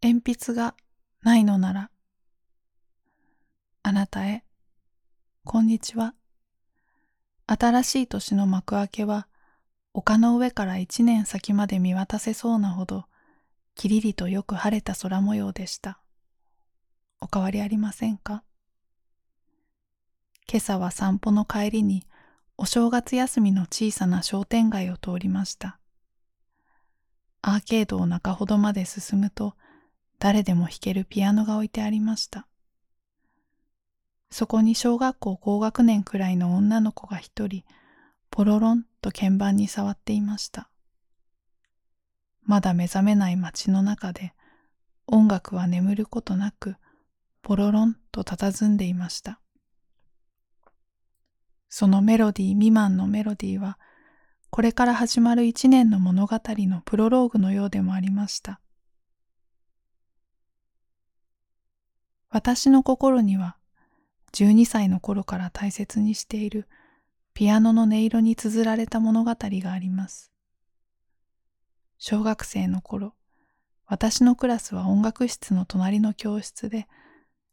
鉛筆がないのなら、あなたへ、こんにちは。新しい年の幕開けは、丘の上から一年先まで見渡せそうなほど、きりりとよく晴れた空模様でした。お変わりありませんか？今朝は散歩の帰りに、お正月休みの小さな商店街を通りました。アーケードを中ほどまで進むと、誰でも弾けるピアノが置いてありました。そこに小学校高学年くらいの女の子が一人、ポロロンと鍵盤に触っていました。まだ目覚めない街の中で、音楽は眠ることなく、ポロロンと佇んでいました。そのメロディー未満のメロディーは、これから始まる一年の物語のプロローグのようでもありました。私の心には、12歳の頃から大切にしているピアノの音色に綴られた物語があります。小学生の頃、私のクラスは音楽室の隣の教室で、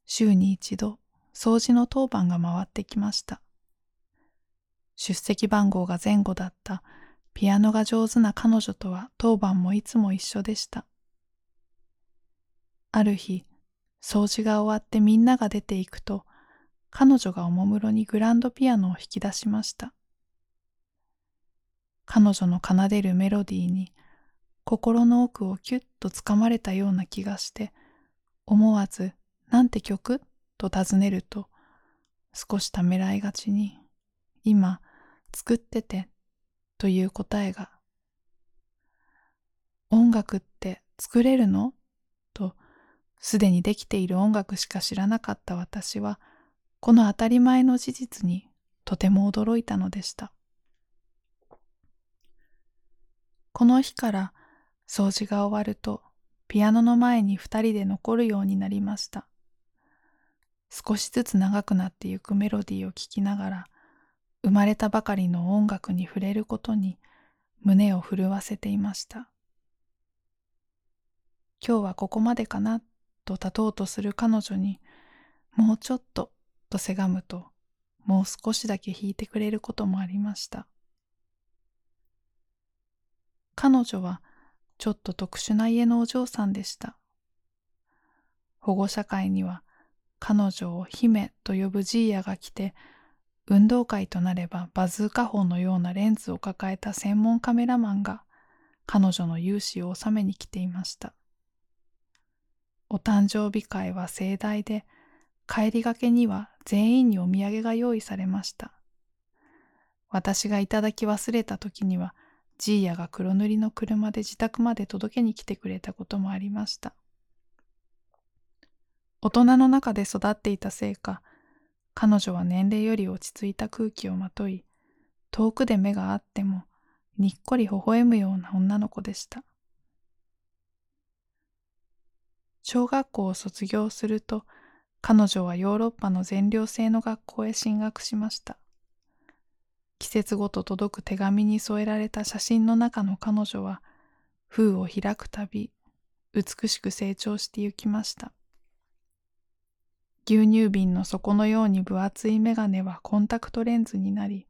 週に一度掃除の当番が回ってきました。出席番号が前後だったピアノが上手な彼女とは当番もいつも一緒でした。ある日、掃除が終わってみんなが出ていくと、彼女がおもむろにグランドピアノを弾き出しました。彼女の奏でるメロディーに心の奥をキュッとつかまれたような気がして、思わず、なんて曲？と尋ねると、少しためらいがちに、今、作ってて、という答えが、音楽って作れるの、すでにできている音楽しか知らなかった私は、この当たり前の事実にとても驚いたのでした。この日から掃除が終わるとピアノの前に二人で残るようになりました。少しずつ長くなってゆくメロディーを聴きながら生まれたばかりの音楽に触れることに胸を震わせていました。今日はここまでかなと立とうとする彼女にもうちょっととせがむともう少しだけ弾いてくれることもありました。彼女はちょっと特殊な家のお嬢さんでした。保護者会には彼女を姫と呼ぶジーヤが来て運動会となればバズーカ砲のようなレンズを抱えた専門カメラマンが彼女の勇姿を収めに来ていました。お誕生日会は盛大で、帰りがけには全員にお土産が用意されました。私がいただき忘れた時には、ジーヤが黒塗りの車で自宅まで届けに来てくれたこともありました。大人の中で育っていたせいか、彼女は年齢より落ち着いた空気をまとい、遠くで目があっても、にっこり微笑むような女の子でした。小学校を卒業すると、彼女はヨーロッパの全寮制の学校へ進学しました。季節ごと届く手紙に添えられた写真の中の彼女は、封を開くたび、美しく成長してゆきました。牛乳瓶の底のように分厚いメガネはコンタクトレンズになり、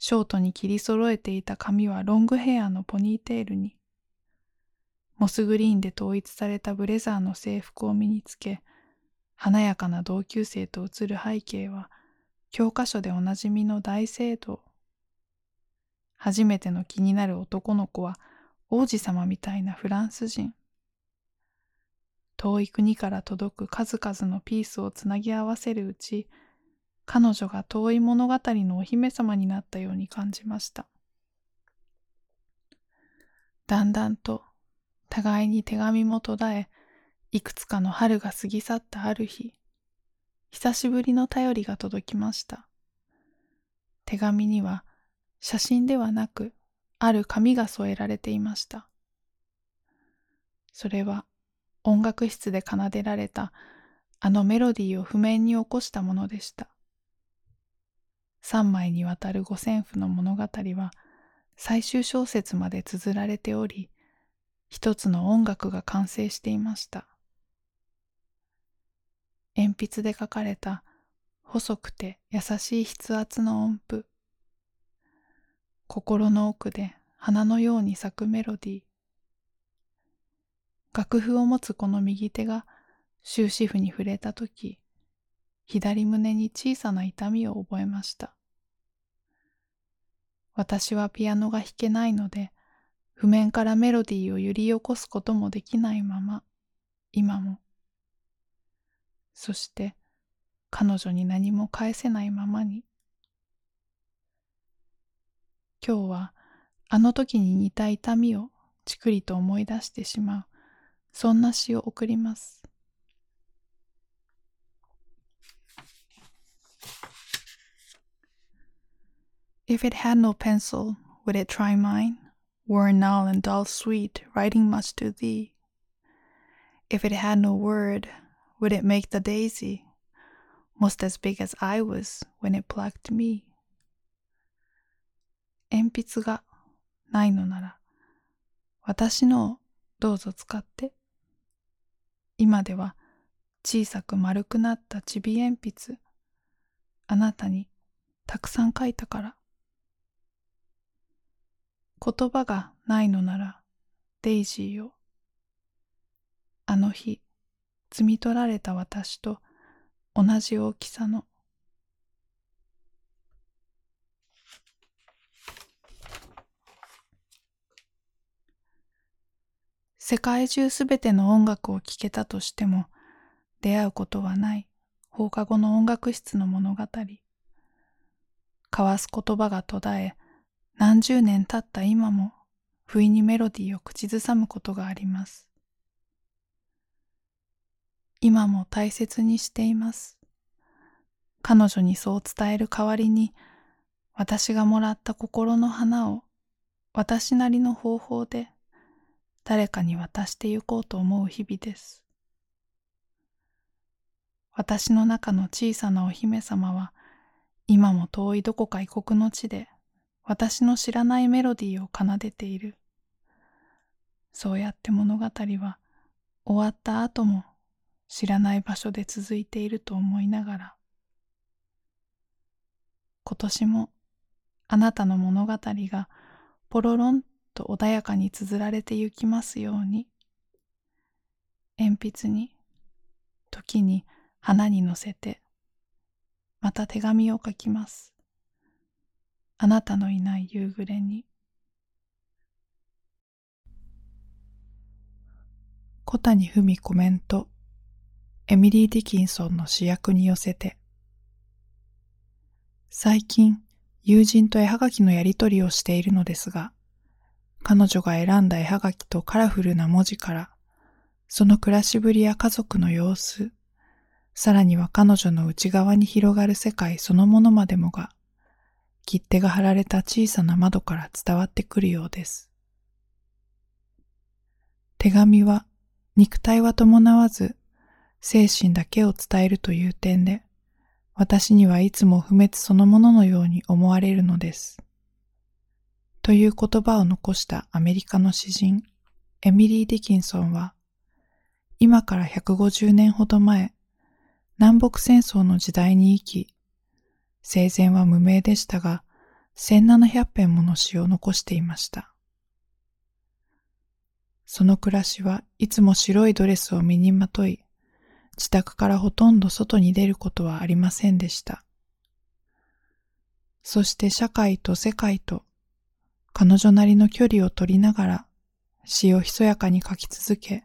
ショートに切り揃えていた髪はロングヘアのポニーテールに、モスグリーンで統一されたブレザーの制服を身につけ、華やかな同級生と写る背景は、教科書でおなじみの大聖堂。初めての気になる男の子は王子様みたいなフランス人。遠い国から届く数々のピースをつなぎ合わせるうち、彼女が遠い物語のお姫様になったように感じました。だんだんと互いに手紙も途絶え、いくつかの春が過ぎ去ったある日、久しぶりの便りが届きました。手紙には写真ではなく、ある紙が添えられていました。それは音楽室で奏でられたあのメロディーを譜面に起こしたものでした。三枚にわたる五線譜の物語は最終小説まで綴られており、一つの音楽が完成していました。鉛筆で書かれた細くて優しい筆圧の音符。心の奥で花のように咲くメロディー。楽譜を持つこの右手が終止符に触れたとき、左胸に小さな痛みを覚えました。私はピアノが弾けないので、譜面からメロディーを揺り起こすこともできないまま、今も。そして彼女に何も返せないままに。今日はあの時に似た痛みをちくりと思い出してしまう、そんな詩を送ります。If it had no pencil, would it try mine? Worn null and dull sweet, writing much to thee. If it had no word, would it make the daisy? Most as big as I was when it plucked me. 鉛筆がないのなら、私のをどうぞ使って。今では小さく丸くなったちび鉛筆、あなたにたくさん書いたから。言葉がないのなら、デイジーよ。あの日、摘み取られた私と同じ大きさの。世界中すべての音楽を聴けたとしても、出会うことはない放課後の音楽室の物語。交わす言葉が途絶え、何十年経った今も不意にメロディーを口ずさむことがあります。今も大切にしています。彼女にそう伝える代わりに私がもらった心の花を私なりの方法で誰かに渡してゆこうと思う日々です。私の中の小さなお姫様は今も遠いどこか異国の地で私の知らないメロディーを奏でている。そうやって物語は終わった後も知らない場所で続いていると思いながら、今年もあなたの物語がポロロンと穏やかに綴られてゆきますように、鉛筆に、時に花に乗せて、また手紙を書きます。あなたのいない夕暮れに。小谷文コメント。エミリー・ディキンソンの主役に寄せて。最近、友人と絵はがきのやりとりをしているのですが、彼女が選んだ絵はがきとカラフルな文字から、その暮らしぶりや家族の様子、さらには彼女の内側に広がる世界そのものまでもが切手が貼られた小さな窓から伝わってくるようです。手紙は肉体は伴わず精神だけを伝えるという点で私にはいつも不滅そのもののように思われるのです。という言葉を残したアメリカの詩人エミリー・ディキンソンは今から150年ほど前南北戦争の時代に生き生前は無名でしたが、1700編もの詩を残していました。その暮らしはいつも白いドレスを身にまとい、自宅からほとんど外に出ることはありませんでした。そして社会と世界と彼女なりの距離を取りながら詩をひそやかに書き続け、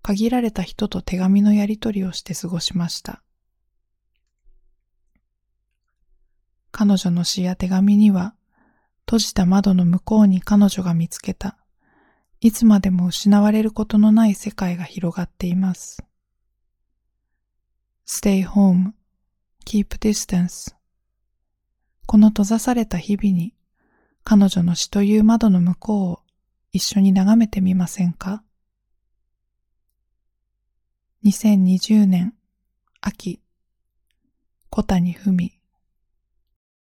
限られた人と手紙のやり取りをして過ごしました。彼女の詩や手紙には、閉じた窓の向こうに彼女が見つけた、いつまでも失われることのない世界が広がっています。Stay home, keep distance この閉ざされた日々に、彼女の詩という窓の向こうを一緒に眺めてみませんか ?2020 年秋、小谷文